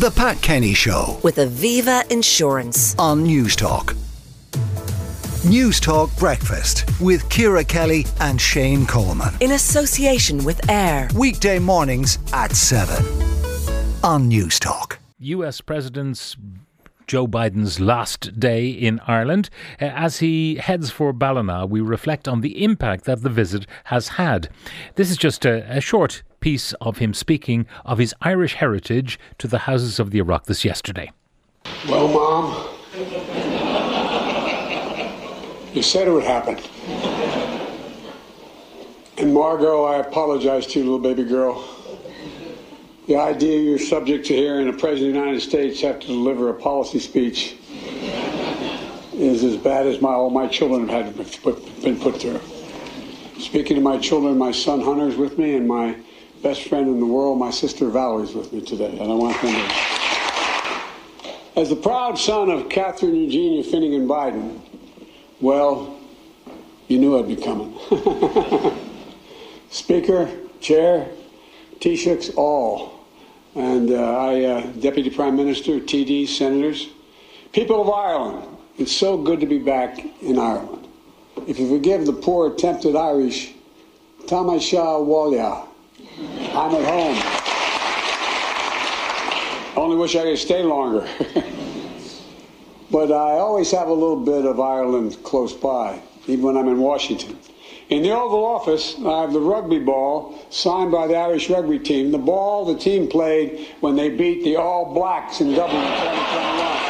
The Pat Kenny Show with Aviva Insurance. on Newstalk. News Talk Breakfast with Ciara Kelly and Shane Coleman. In association with AIR. Weekday mornings at 7 on Newstalk. US President Joe Biden's last day in Ireland. Uh, As he heads for Ballina, we reflect on the impact that the visit has had. This is just a, a short piece of him speaking of his Irish heritage to the Houses of the Oireachtas yesterday. Well, Mom, you said it would happen. And Margot, I apologize to you, little baby girl. The idea you're subject to hearing a President of the United States have to deliver a policy speech is as bad as my, all my children have had been put through. Speaking to my children, my son Hunter's with me, and my best friend in the world, my sister Valerie's with me today. And I want them to. As the proud son of Catherine Eugenia Finnegan Biden, well, you knew I'd be coming. Speaker, Chair, Taoiseachs, all, and uh, I, uh, Deputy Prime Minister, TD, Senators, people of Ireland, it's so good to be back in Ireland. If you forgive the poor attempted Irish, Tamasha Walia, I'm at home. Only wish I could stay longer. but I always have a little bit of Ireland close by, even when I'm in Washington. In the Oval Office, I have the rugby ball signed by the Irish rugby team, the ball the team played when they beat the All Blacks in Dublin in 2021.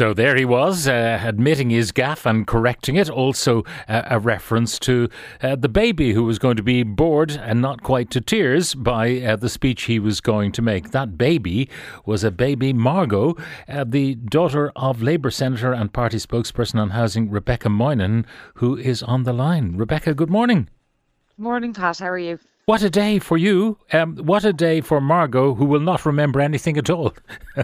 So there he was, uh, admitting his gaffe and correcting it. Also, uh, a reference to uh, the baby who was going to be bored and not quite to tears by uh, the speech he was going to make. That baby was a baby Margot, uh, the daughter of Labour Senator and party spokesperson on housing Rebecca Moynihan, who is on the line. Rebecca, good morning. Morning, Pat. How are you? What a day for you. Um, what a day for Margot, who will not remember anything at all.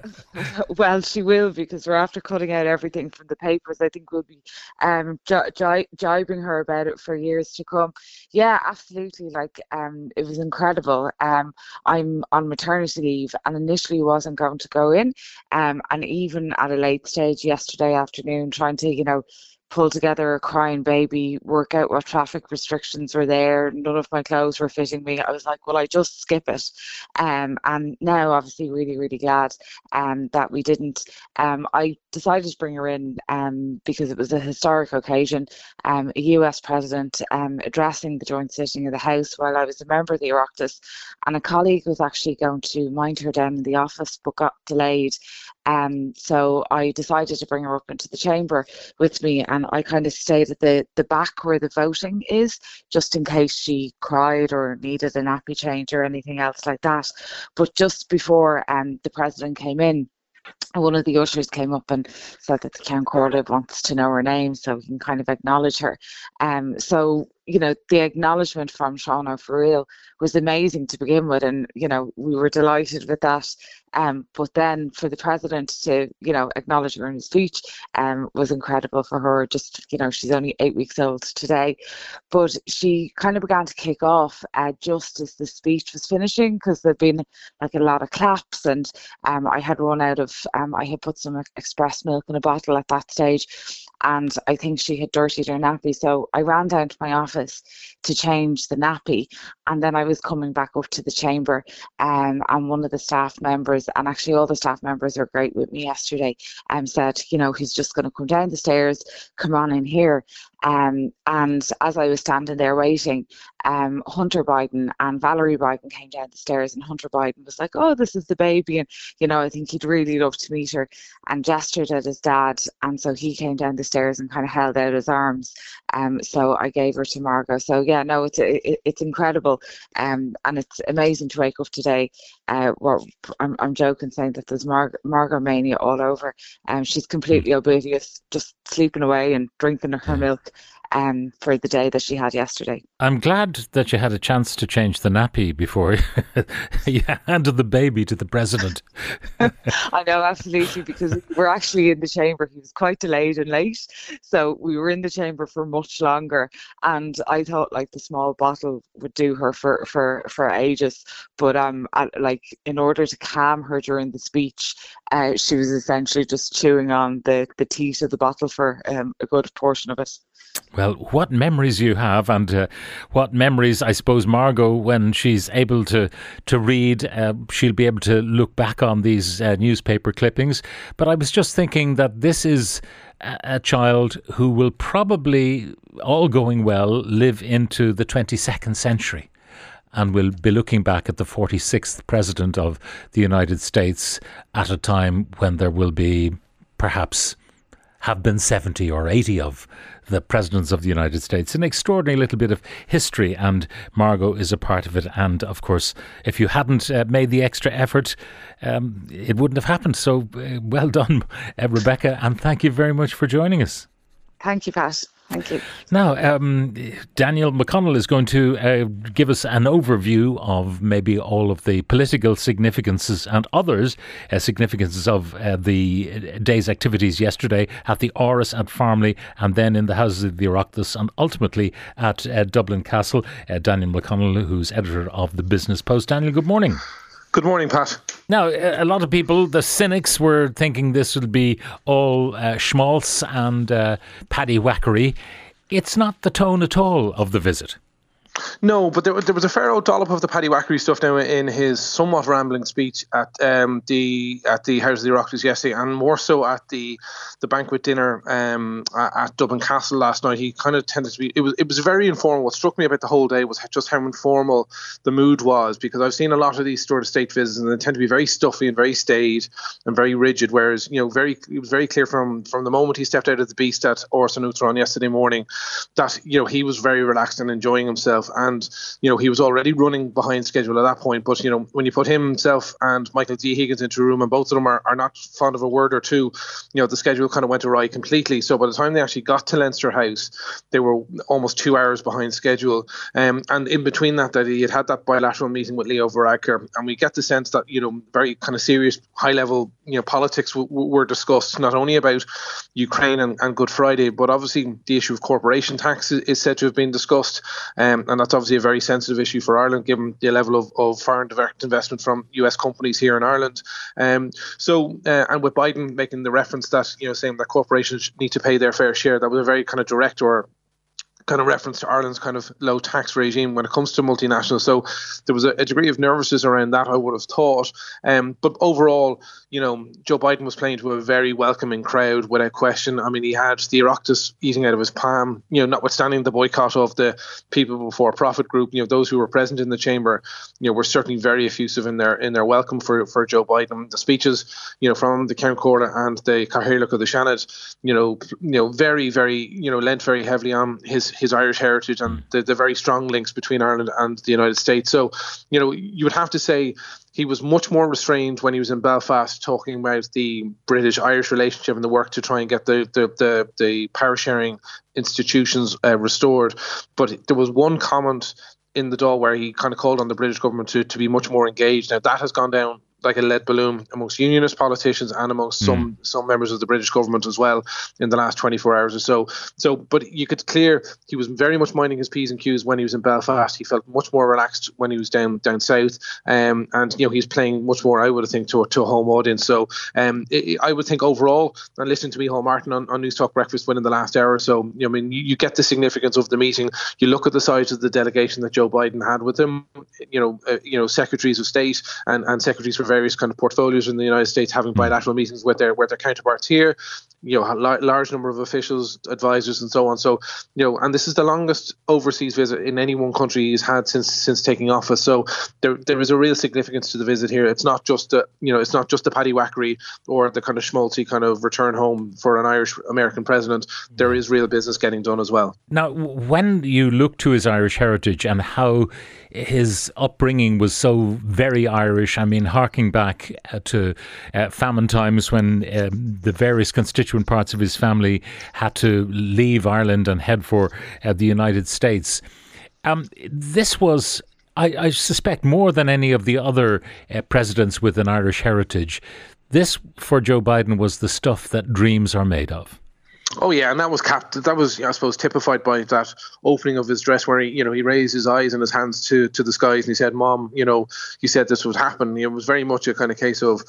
Well, she will because we're after cutting out everything from the papers. I think we'll be um, ji- ji- jibing her about it for years to come. Yeah, absolutely. Like, um, it was incredible. Um, I'm on maternity leave and initially wasn't going to go in. Um, and even at a late stage yesterday afternoon, trying to, you know, pull together a crying baby, work out what traffic restrictions were there. None of my clothes were fitting me. I was like, well, I just skip it. Um, and now, obviously, really, really glad um, that we didn't. Um, I decided to bring her in um, because it was a historic occasion. Um, a US president um, addressing the joint sitting of the House while I was a member of the Oireachtas, and a colleague was actually going to mind her down in the office, but got delayed. Um, so I decided to bring her up into the chamber with me, and I kind of stayed at the the back where the voting is, just in case she cried or needed a nappy change or anything else like that. But just before um, the president came in, one of the ushers came up and said that the Ceann Comhairle wants to know her name so we can kind of acknowledge her. Um, so, you know, the acknowledgement from Shauna for real was amazing to begin with. And, you know, we were delighted with that. Um, but then for the president to, you know, acknowledge her in his speech um, was incredible for her. Just, you know, she's only eight weeks old today. But she kind of began to kick off uh, just as the speech was finishing because there'd been like a lot of claps and um, I had run out of, um, I had put some express milk in a bottle at that stage and I think she had dirtied her nappy. So I ran down to my office to change the nappy and then I was coming back up to the chamber um, and one of the staff members, and actually all the staff members were great with me yesterday, um, said, you know, he's just going to come down the stairs, come on in here. Um, and as I was standing there waiting, um, Hunter Biden and Valerie Biden came down the stairs, and Hunter Biden was like, "Oh, this is the baby," and you know, I think he'd really love to meet her, and gestured at his dad, and so he came down the stairs and kind of held out his arms. Um, so I gave her to Margot. So yeah, no, it's it, it's incredible, um, and it's amazing to wake up today. Uh, well, I'm I'm joking saying that there's Mar- Margot mania all over. Um, she's completely oblivious, just sleeping away and drinking her milk um, for the day that she had yesterday. I'm glad that you had a chance to change the nappy before you handed the baby to the president. I know, absolutely, because we're actually in the chamber. He was quite delayed and late, so we were in the chamber for much longer. And I thought like the small bottle would do her for for for ages, but um, like in order to calm her during the speech, uh, she was essentially just chewing on the the teat of the bottle for um, a good portion of it. Well, what memories you have, and uh, what memories I suppose Margot, when she's able to to read, uh, she'll be able to look back on these uh, newspaper clippings. But I was just thinking that this is a, child who will probably, all going well, live into the twenty second century and will be looking back at the 46th President of the United States at a time when there will be perhaps have been 70 or 80 of the presidents of the United States. An extraordinary little bit of history, and Margot is a part of it. And of course, if you hadn't uh, made the extra effort, um, it wouldn't have happened. So uh, well done, uh, Rebecca, and thank you very much for joining us. Thank you, Pat. Thank you. Now, um, Daniel McConnell is going to uh, give us an overview of maybe all of the political significances and others uh, significances of uh, the day's activities yesterday at the Áras at Farmleigh and then in the Houses of the Oireachtas and ultimately at uh, Dublin Castle. Uh, Daniel McConnell, who's editor of the Business Post. Daniel, good morning. Good morning, Pat. Now, a lot of people, the cynics, were thinking this would be all uh, schmaltz and uh, paddy whackery. It's not the tone at all of the visit. No, but there, there was a fair old dollop of the Paddy Whackery stuff now in his somewhat rambling speech at um, the at the House of the Oireachtas yesterday, and more so at the the banquet dinner um, at Dublin Castle last night. He kind of tended to be. It was it was very informal. What struck me about the whole day was just how informal the mood was, because I've seen a lot of these sort of state visits, and they tend to be very stuffy and very staid and very rigid. Whereas you know, very it was very clear from from the moment he stepped out of the beast at Áras an Uachtaráin yesterday morning that you know he was very relaxed and enjoying himself and you know he was already running behind schedule at that point. But you know when you put himself and Michael D Higgins into a room, and both of them are, are not fond of a word or two, you know the schedule kind of went awry completely. So by the time they actually got to Leinster House, they were almost two hours behind schedule. Um, and in between that, that he had had that bilateral meeting with Leo Varadkar, and we get the sense that you know very kind of serious, high level you know politics w- w- were discussed, not only about Ukraine and, and Good Friday, but obviously the issue of corporation tax is, is said to have been discussed. Um, and that's obviously a very sensitive issue for Ireland, given the level of, of foreign direct investment from US companies here in Ireland. Um, so, uh, and with Biden making the reference that, you know, saying that corporations need to pay their fair share, that was a very kind of direct or kind of reference to Ireland's kind of low tax regime when it comes to multinationals. So there was a, a degree of nervousness around that, I would have thought. Um, but overall, you know, Joe Biden was playing to a very welcoming crowd without question. I mean, he had the Oireachtas eating out of his palm, you know, notwithstanding the boycott of the People Before Profit group, you know, those who were present in the chamber, you know, were certainly very effusive in their in their welcome for, for Joe Biden. The speeches, you know, from the Count and the Cathaoirleach of the Seanad, you know, you know, very, very, you know, lent very heavily on his his Irish heritage and the, the very strong links between Ireland and the United States. So, you know, you would have to say he was much more restrained when he was in Belfast talking about the British Irish relationship and the work to try and get the the the, the power sharing institutions uh, restored. But there was one comment in the Dáil where he kind of called on the British government to, to be much more engaged. Now that has gone down like a lead balloon amongst unionist politicians and amongst mm. some some members of the British government as well in the last 24 hours or so. So, but you could clear he was very much minding his p's and q's when he was in Belfast. He felt much more relaxed when he was down down south, um, and you know he's playing much more. I would think to to a home audience. So, um, it, I would think overall, and listening to Micheál Martin on, on Newstalk Breakfast within the last hour or so, you know, I mean, you, you get the significance of the meeting. You look at the size of the delegation that Joe Biden had with him. You know, uh, you know, secretaries of state and and secretaries for various kind of portfolios in the United States having bilateral meetings with their with their counterparts here. You know, a large number of officials, advisors, and so on. So, you know, and this is the longest overseas visit in any one country he's had since since taking office. So there there is a real significance to the visit here. It's not just a you know, it's not just the paddy whackery or the kind of schmaltzy kind of return home for an Irish American president. There is real business getting done as well. Now, when you look to his Irish heritage and how his upbringing was so very Irish. I mean, harking back uh, to uh, famine times when um, the various parts of his family had to leave Ireland and head for uh, the United States. Um, this was I, I, suspect more than any of the other uh, presidents with an Irish heritage, this for Joe Biden was the stuff that dreams are made of. Oh yeah, and that was capped. That was, I suppose, typified by that opening of his dress, where he, you know, he raised his eyes and his hands to to the skies, and he said, "Mom, you know," he said this would happen. It was very much a kind of case of,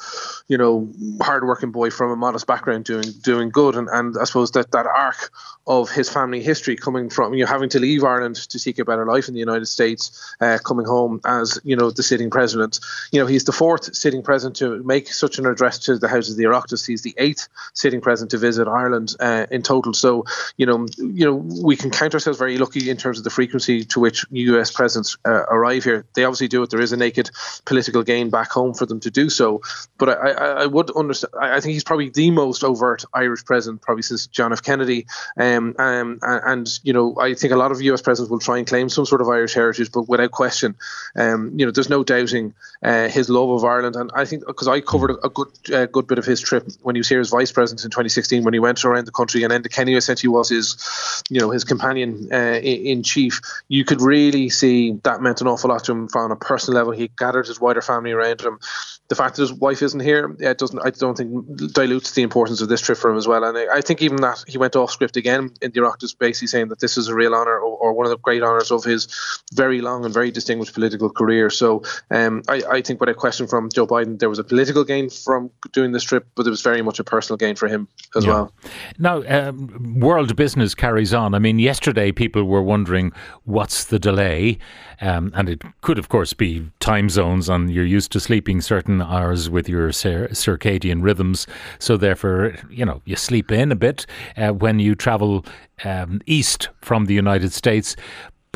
you know, hardworking boy from a modest background doing doing good, and and I suppose that that arc of his family history coming from you know having to leave Ireland to seek a better life in the United States, uh, coming home as you know the sitting president. You know, he's the fourth sitting president to make such an address to the House of the Oireachtas. He's the eighth sitting president to visit Ireland. Uh, in total. So you know, you know, we can count ourselves very lucky in terms of the frequency to which U.S. presidents uh, arrive here. They obviously do it. There is a naked political gain back home for them to do so. But I, I, I would understand. I think he's probably the most overt Irish president, probably since John F. Kennedy. Um, um, and you know, I think a lot of U.S. presidents will try and claim some sort of Irish heritage, but without question, um, you know, there's no doubting uh, his love of Ireland. And I think because I covered a, a good, uh, good bit of his trip when he was here as vice president in 2016, when he went around the country and Enda Kenny essentially was his, you know, his companion uh, in chief. You could really see that meant an awful lot to him on a personal level. He gathered his wider family around him. The fact that his wife isn't here, it doesn't. I don't think dilutes the importance of this trip for him as well. And I, I think even that he went off script again in the Oireachtas, basically saying that this is a real honour or, or, one of the great honours of his very long and very distinguished political career. So um, I, I think, without question, from Joe Biden, there was a political gain from doing this trip, but it was very much a personal gain for him as yeah. well. Now, um, world business carries on. I mean, yesterday people were wondering what's the delay, um, and it could, of course, be time zones, and you're used to sleeping certain hours with your cir- circadian rhythms. So therefore, you know, you sleep in a bit uh, when you travel um, east from the United States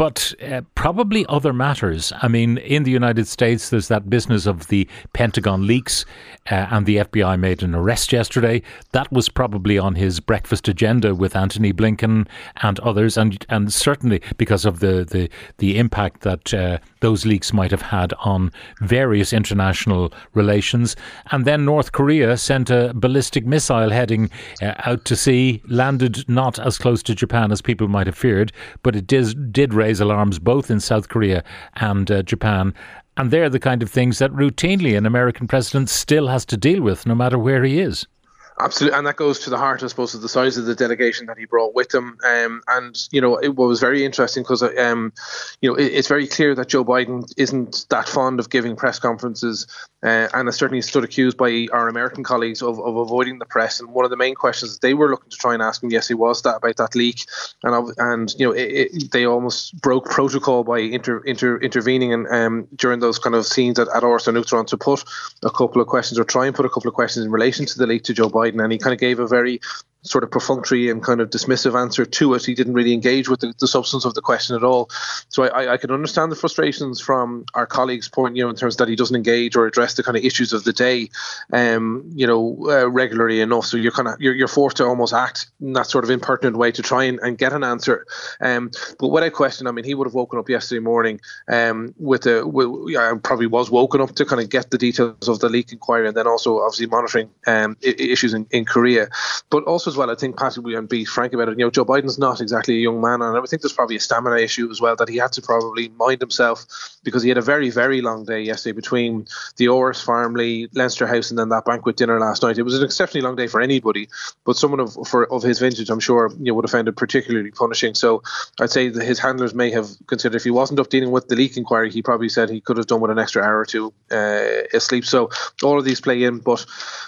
but uh, probably other matters. I mean, in the United States, there's that business of the Pentagon leaks, uh, and the FBI made an arrest yesterday. That was probably on his breakfast agenda with Antony Blinken and others, and and certainly because of the the, the impact that uh, those leaks might have had on various international relations. And then North Korea sent a ballistic missile heading uh, out to sea, landed not as close to Japan as people might have feared, but it did did raise alarms both in South Korea and uh, Japan. And they're the kind of things that routinely an American president still has to deal with, no matter where he is. Absolutely, and that goes to the heart, I suppose, of the size of the delegation that he brought with him. Um, and you know, it was very interesting because, um, you know, it, it's very clear that Joe Biden isn't that fond of giving press conferences uh, and has certainly stood accused by our American colleagues of, of avoiding the press. And one of the main questions they were looking to try and ask him, yes, he was that about that leak, and and you know it, it, they almost broke protocol by inter, inter, intervening and um, during those kind of scenes at, at an Uachtaráin to put a couple of questions or try and put a couple of questions in relation to the leak to Joe Biden, and he kind of gave a very sort of perfunctory and kind of dismissive answer to it. He didn't really engage with the, the substance of the question at all. So I, I, can understand the frustrations from our colleagues' point, you know, in terms that he doesn't engage or address the kind of issues of the day, um, you know, uh, regularly enough. So you're kind of you're, you're forced to almost act in that sort of impertinent way to try and, and get an answer. Um, but without question, I mean, he would have woken up yesterday morning um, with a with, yeah, probably was woken up to kind of get the details of the leak inquiry and then also obviously monitoring um, issues in, in Korea, but also as well. I think Pat will be frank about it. You know, Joe Biden's not exactly a young man, and I think there's probably a stamina issue as well that he had to probably mind himself because he had a very very long day yesterday between the Áras Farmleigh, Leinster House, and then that banquet dinner last night. It was an exceptionally long day for anybody, but someone of for of his vintage, I'm sure, you know, would have found it particularly punishing. So I'd say that his handlers may have considered if he wasn't up dealing with the leak inquiry, he probably said he could have done with an extra hour or two uh, asleep. So all of these play in, but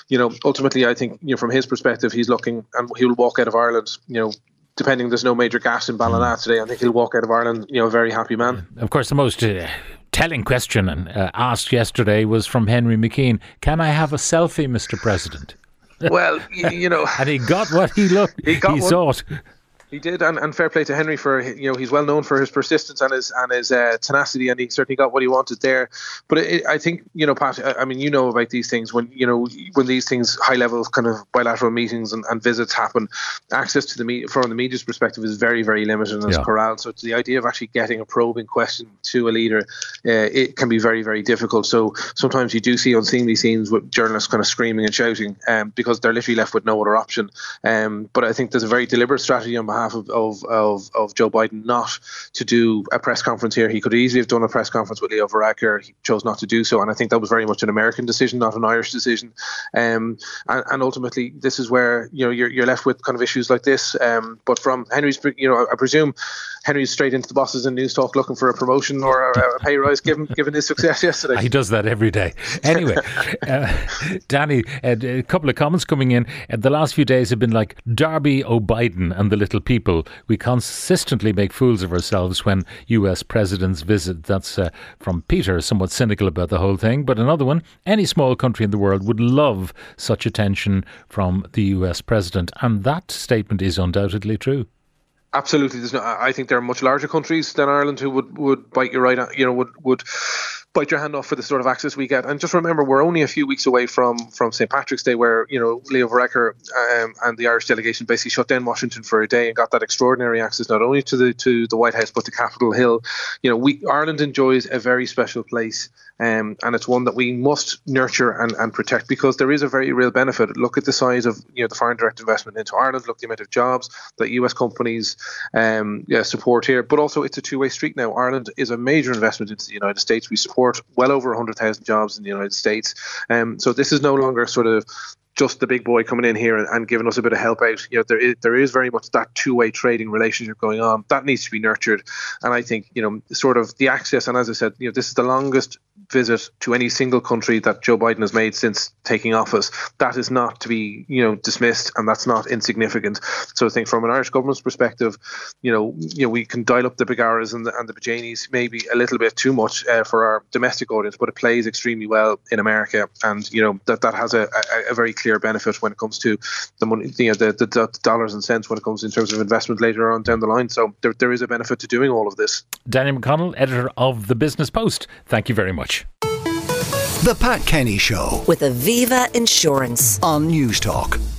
you know, ultimately, I think you know from his perspective, he's looking and he'll walk out of Ireland, you know, depending there's no major gas in Ballina today, I think he'll walk out of Ireland, you know, a very happy man. Of course, the most uh, telling question uh, asked yesterday was from Henry McKean: "Can I have a selfie, Mr. President?" Well, you know, and he got what he looked. He, got he sought. He did, and, and fair play to Henry for you know he's well known for his persistence and his and his uh, tenacity, and he certainly got what he wanted there. But it, I think you know, Pat. I mean, you know about these things when you know when these things, high level kind of bilateral meetings and, and visits happen. Access to the media from the media's perspective is very very limited and yeah. corralled. So the idea of actually getting a probing question to a leader, uh, it can be very very difficult. So sometimes you do see unseemly scenes with journalists kind of screaming and shouting um, because they're literally left with no other option. Um, but I think there's a very deliberate strategy on behalf behalf of, of, of, of, Joe Biden not to do a press conference here. He could easily have done a press conference with Leo Varadkar. He chose not to do so, and I think that was very much an American decision, not an Irish decision. Um, and, and ultimately, this is where you know you're, you're left with kind of issues like this. Um, but from Henry's, you know, I presume Henry's straight into the bosses in Newstalk looking for a promotion or a, a pay rise, given given his success yesterday. He does that every day. Anyway, uh, Danny, uh, a couple of comments coming in. Uh, the last few days have been like Darby O'Biden and the little people. We consistently make fools of ourselves when U.S. presidents visit. That's uh, from Peter, somewhat cynical about the whole thing. But another one: any small country in the world would love such attention from the U.S. president, and that statement is undoubtedly true. Absolutely, no. I think there are much larger countries than Ireland who would would bite your right. You know, would would bite your hand off for the sort of access we get. And just remember, we're only a few weeks away from from St Patrick's Day, where you know Leo Varadkar um, and the Irish delegation basically shut down Washington for a day and got that extraordinary access not only to the to the White House but to Capitol Hill. You know, we Ireland enjoys a very special place um, and it's one that we must nurture and, and protect because there is a very real benefit. Look at the size of you know the foreign direct investment into Ireland. Look at the amount of jobs that U.S. companies um, yeah, support here. But also, it's a two-way street now. Ireland is a major investment into the United States. We support well over 100,000 jobs in the United States. Um, so this is no longer sort of just the big boy coming in here and, and, giving us a bit of help out. You know, there is there is very much that two way trading relationship going on. That needs to be nurtured, and I think you know, sort of the access. And as I said, you know, this is the longest visit to any single country that Joe Biden has made since taking office. That is not to be you know dismissed, and that's not insignificant. So I think from an Irish government's perspective, you know, you know, we can dial up the Bigaras and the and the Bajanis maybe a little bit too much uh, for our domestic audience, but it plays extremely well in America, and you know that that has a, a, a very clear benefit when it comes to the money, you know, the, the, the dollars and cents when it comes in terms of investment later on down the line. So there, there is a benefit to doing all of this. Daniel McConnell, editor of the Business Post. Thank you very much. The Pat Kenny Show with Aviva Insurance on Newstalk.